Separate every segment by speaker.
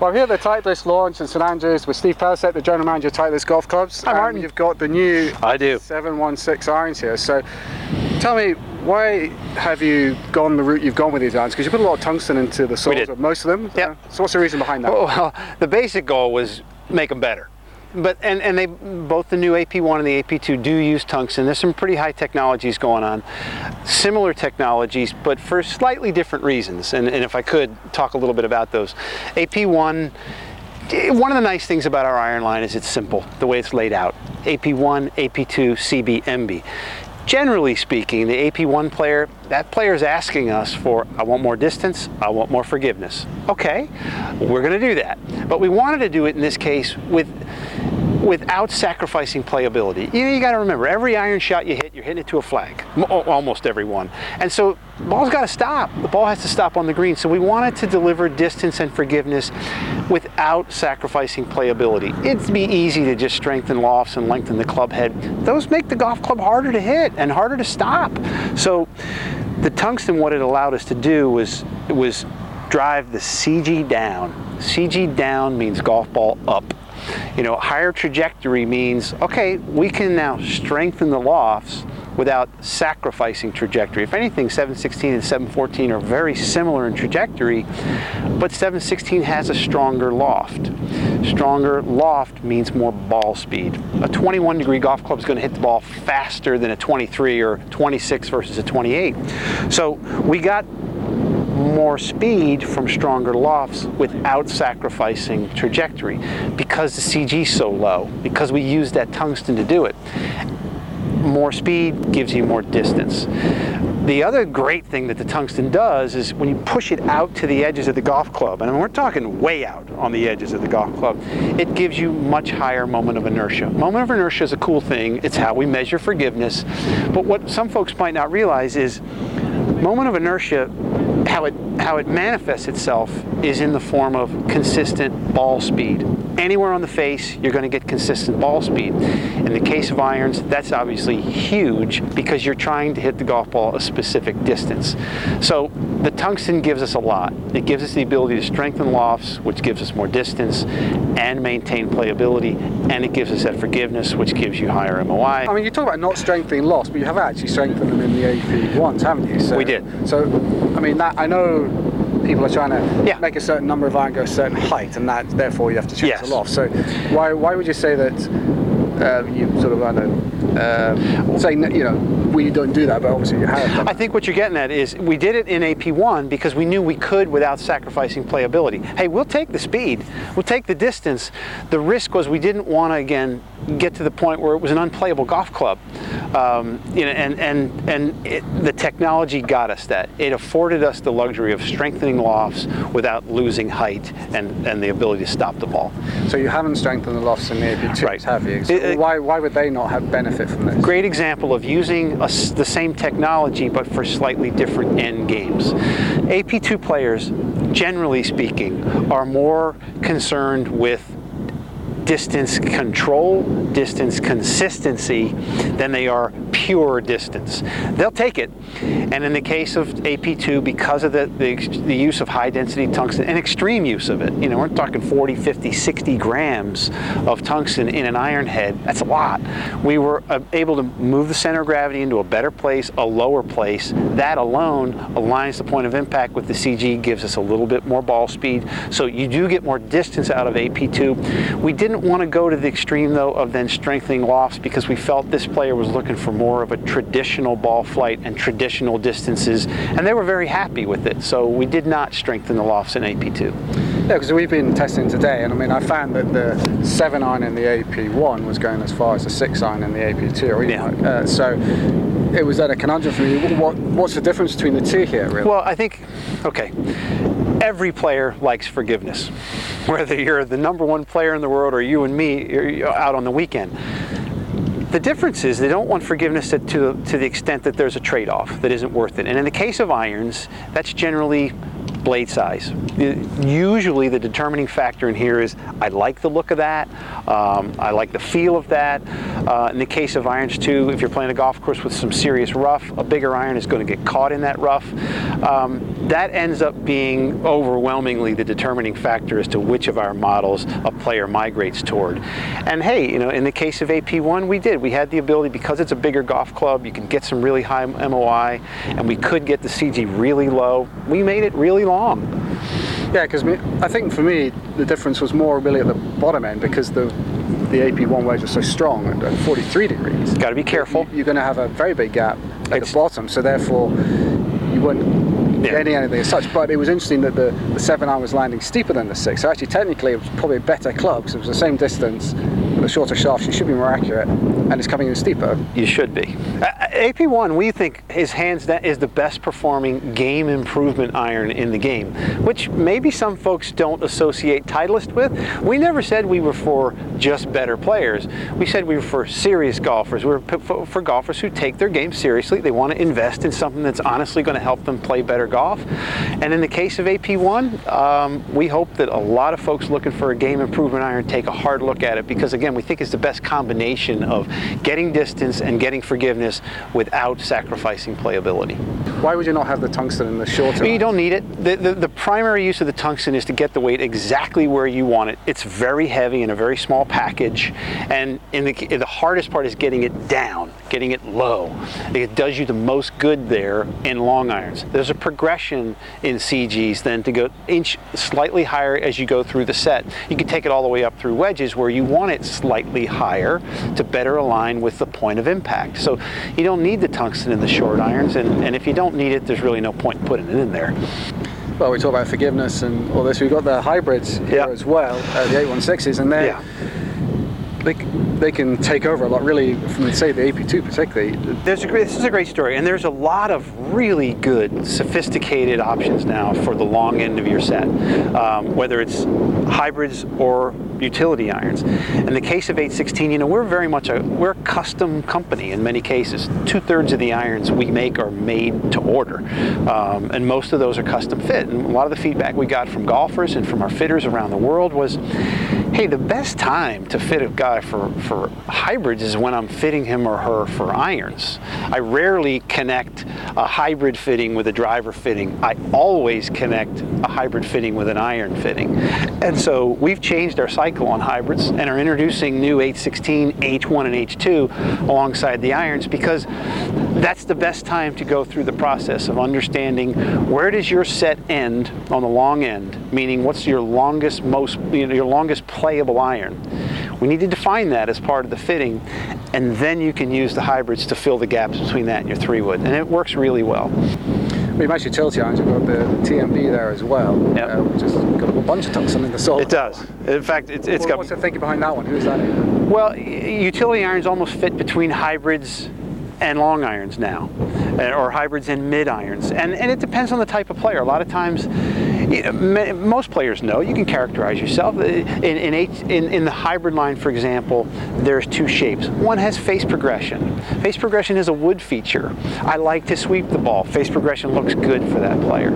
Speaker 1: Well, I'm here at the Titleist launch in St Andrews with Steve Pelisek, the general manager of Titleist Golf Clubs.
Speaker 2: Hi, Martin.
Speaker 1: you've got the new
Speaker 2: I do.
Speaker 1: 716 irons here. So tell me, why have you gone the route you've gone with these irons? Because you put a lot of tungsten into the soles of most of them.
Speaker 2: Yep.
Speaker 1: Uh, so what's the reason behind that?
Speaker 2: Well, the basic goal was make them better. But and, and they both the new AP1 and the AP2 do use tungsten. There's some pretty high technologies going on, similar technologies, but for slightly different reasons. And, and if I could talk a little bit about those, AP1. eh, One of the nice things about our iron line is it's simple, the way it's laid out. AP1, AP2, CB, MB. Generally speaking, the AP1 player, that player is asking us for, I want more distance, I want more forgiveness. Okay, we're going to do that. But we wanted to do it in this case with without sacrificing playability. You know, you got to remember, every iron shot you hit, you're hitting it to a flag, almost every one. And so, the ball's got to stop. The ball has to stop on the green. So we wanted to deliver distance and forgiveness without sacrificing playability. It'd be easy to just strengthen lofts and lengthen the club head. Those make the golf club harder to hit and harder to stop. So the tungsten, what it allowed us to do was was drive the CG down. CG down means golf ball up. You know, higher trajectory means, okay, we can now strengthen the lofts without sacrificing trajectory. If anything, 716 and 714 are very similar in trajectory, but 716 has a stronger loft. Stronger loft means more ball speed. A 21 degree golf club is going to hit the ball faster than a 23 or 26 versus a 28. So we got more speed from stronger lofts without sacrificing trajectory because the CG is so low, because we use that tungsten to do it. More speed gives you more distance. The other great thing that the tungsten does is when you push it out to the edges of the golf club, and we're talking way out on the edges of the golf club, it gives you much higher moment of inertia. Moment of inertia is a cool thing. It's how we measure forgiveness. But what some folks might not realize is moment of inertia how it how it manifests itself is in the form of consistent ball speed. Anywhere on the face, you're going to get consistent ball speed. In the case of irons, that's obviously huge because you're trying to hit the golf ball a specific distance. So the tungsten gives us a lot. It gives us the ability to strengthen lofts, which gives us more distance, and maintain playability, and it gives us that forgiveness, which gives you higher MOI.
Speaker 1: I mean, you talk about not strengthening lofts, but you have actually strengthened them in the AP ones, haven't you? So,
Speaker 2: We did.
Speaker 1: So, I mean, that I know people are trying to
Speaker 2: Yeah.
Speaker 1: make a certain number of iron go a certain height, and that therefore you have to change
Speaker 2: Yes.
Speaker 1: the loft. So, why why would you say that? Uh, you sort of, I don't know, uh, saying that you know we don't do that, but obviously you have. Done
Speaker 2: I think what you're getting at is we did it in AP1 because we knew we could without sacrificing playability. Hey, we'll take the speed, we'll take the distance. The risk was we didn't want to again get to the point where it was an unplayable golf club. Um, you know, and and and it, the technology got us that. It afforded us the luxury of strengthening lofts without losing height and, and the ability to stop the ball.
Speaker 1: So you haven't strengthened the lofts in the AP2s,
Speaker 2: Right.
Speaker 1: have you? So
Speaker 2: It- it-
Speaker 1: why why would they not have benefit
Speaker 2: great example of using a the same technology but for slightly different end games. AP2 players, generally speaking, are more concerned with distance control, distance consistency than they are pure distance. They'll take it. And in the case of AP2, because of the, the, the use of high density tungsten and extreme use of it, you know, we're talking 40, 50, 60 grams of tungsten in an iron head. That's a lot. We were uh, able to move the center of gravity into a better place, a lower place. That alone aligns the point of impact with the CG, gives us a little bit more ball speed. So you do get more distance out of AP2. We didn't want to go to the extreme though of then strengthening lofts because we felt this player was looking for more of a traditional ball flight and traditional distances, and they were very happy with it. So we did not strengthen the lofts in AP2.
Speaker 1: Yeah, because we've been testing today, and I mean, I found that the seven iron in the AP1 was going as far as the six iron in the AP2. Or
Speaker 2: Yeah.
Speaker 1: like, uh, so it was at a conundrum for me. What, what's the difference between the two here, really?
Speaker 2: Well, I think, okay, every player likes forgiveness. Whether you're the number one player in the world or you and me out on the weekend. The difference is they don't want forgiveness to, to, to the extent that there's a trade off that isn't worth it. And in the case of irons, that's generally blade size. Usually the determining factor in here is I like the look of that, um, I like the feel of that. Uh, in the case of irons too, if you're playing a golf course with some serious rough, a bigger iron is going to get caught in that rough. Um, that ends up being overwhelmingly the determining factor as to which of our models a player migrates toward. And hey, you know, in the case of AP1, we did. We had the ability, because it's a bigger golf club, you can get some really high MOI, and we could get the CG really low. We made it really long.
Speaker 1: Yeah, because I think for me the difference was more really at the bottom end because the the AP1 wedge was so strong at 43 degrees.
Speaker 2: Got to be careful.
Speaker 1: You, are going to have a very big gap at it's, the bottom, so therefore you wouldn't yeah. getting anything as such. But it was interesting that the, the seven iron was landing steeper than the six. So actually, technically, it was probably a better club because it was the same distance with a shorter shaft. You should be more accurate, and it's coming in steeper.
Speaker 2: You should be. Uh, AP1, we think is hands the best performing game improvement iron in the game, which maybe some folks don't associate Titleist with. We never said we were for just better players. We said we were for serious golfers. We are for golfers who take their game seriously. They want to invest in something that's honestly going to help them play better golf. And in the case of AP1, um, we hope that a lot of folks looking for a game improvement iron take a hard look at it because again, we think it's the best combination of getting distance and getting forgiveness without sacrificing playability.
Speaker 1: Why would you not have the tungsten in the shorter?
Speaker 2: You don't need it. The, the, the primary use of the tungsten is to get the weight exactly where you want it. It's very heavy in a very small package, and in the, the hardest part is getting it down, getting it low. It does you the most good there in long irons. There's a progression in CGs then to go inch slightly higher as you go through the set. You can take it all the way up through wedges where you want it slightly higher to better align with the point of impact. So you don't need the tungsten in the short irons, and, and if you don't need it, there's really no point putting it in there.
Speaker 1: Well, we talk about forgiveness and all this. We've got the hybrids here yep. as well, uh, the 816s, and they're yeah they, they can take over a lot, really, from say the AP2 particularly.
Speaker 2: There's a great, this is a great story, and there's a lot of really good, sophisticated options now for the long end of your set, um, whether it's hybrids or utility irons. In the case of 816, you know, we're very much a we're a custom company in many cases. Two thirds of the irons we make are made to order, um, and most of those are custom fit. And a lot of the feedback we got from golfers and from our fitters around the world was, hey, the best time to fit a guy for, for hybrids is when I'm fitting him or her for irons. I rarely connect a hybrid fitting with a driver fitting. I always connect a hybrid fitting with an iron fitting. And so we've changed our cycle on hybrids and are introducing new 816, H1 and H2 alongside the irons because that's the best time to go through the process of understanding where does your set end on the long end, meaning what's your longest, most, you know, your longest playable iron. We need to define that as part of the fitting, and then you can use the hybrids to fill the gaps between that and your three wood, and it works really well.
Speaker 1: We actually utility irons, we've got the, the TMB there as well, yep. uh, which has got a bunch of tungsten in the sole.
Speaker 2: It does. In fact, it's, it's
Speaker 1: well,
Speaker 2: got...
Speaker 1: What's the thinking behind that one? Who's that in?
Speaker 2: Well, utility irons almost fit between hybrids and long irons now, or hybrids and mid irons. And, and it depends on the type of player. A lot of times, most players know you can characterize yourself. Uh, in, in, in, in, the hybrid line, for example, there's two shapes. One has face progression. Face progression is a wood feature. I like to sweep the ball. Face progression looks good for that player.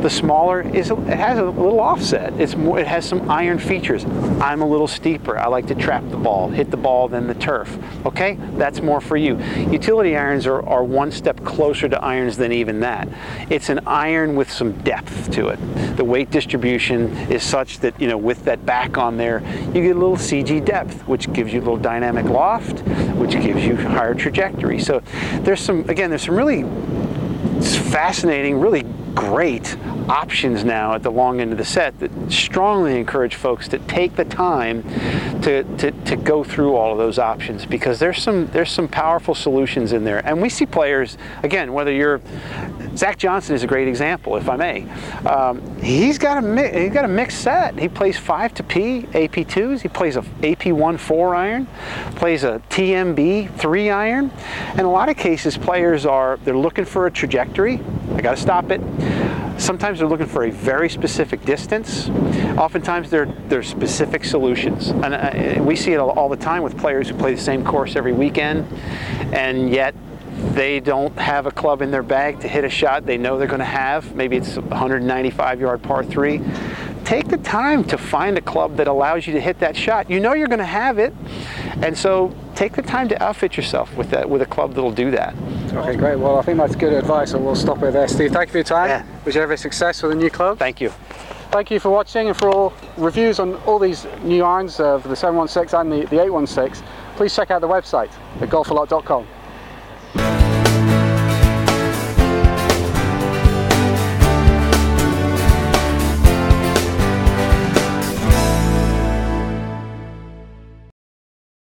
Speaker 2: The smaller is it has a little offset. It's more. It has some iron features. I'm a little steeper. I like to trap the ball, hit the ball than the turf. Okay, that's more for you. Utility irons are, are one step closer to irons than even that. It's an iron with some depth to it the weight distribution is such that, you know, with that back on there, you get a little CG depth, which gives you a little dynamic loft, which gives you higher trajectory. So there's some, again, there's some really fascinating, really great options now at the long end of the set that strongly encourage folks to take the time to, to, to go through all of those options because there's some there's some powerful solutions in there and we see players again whether you're Zach Johnson is a great example if I may. Um, he's got a he's got a mixed set. He plays 5 to P AP2s he plays a AP1 4 iron plays a TMB 3 iron. In a lot of cases players are they're looking for a trajectory. I got to stop it. Sometimes they're looking for a very specific distance. Oftentimes they're, they're specific solutions. And uh, we see it all the time with players who play the same course every weekend, and yet they don't have a club in their bag to hit a shot they know they're going to have, maybe it's 195 yard par three, take the time to find a club that allows you to hit that shot. You know you're going to have it, and so take the time to outfit yourself with that with a club that'll do that.
Speaker 1: Okay, great. Well, I think that's good advice, and we'll stop it there. Steve, thank you for your time.
Speaker 2: Yeah.
Speaker 1: Wish you every success with the new club.
Speaker 2: Thank you.
Speaker 1: Thank you for watching and for all reviews on all these new irons uh, for the 716 and the, the 816. Please check out the website at golfalot.com.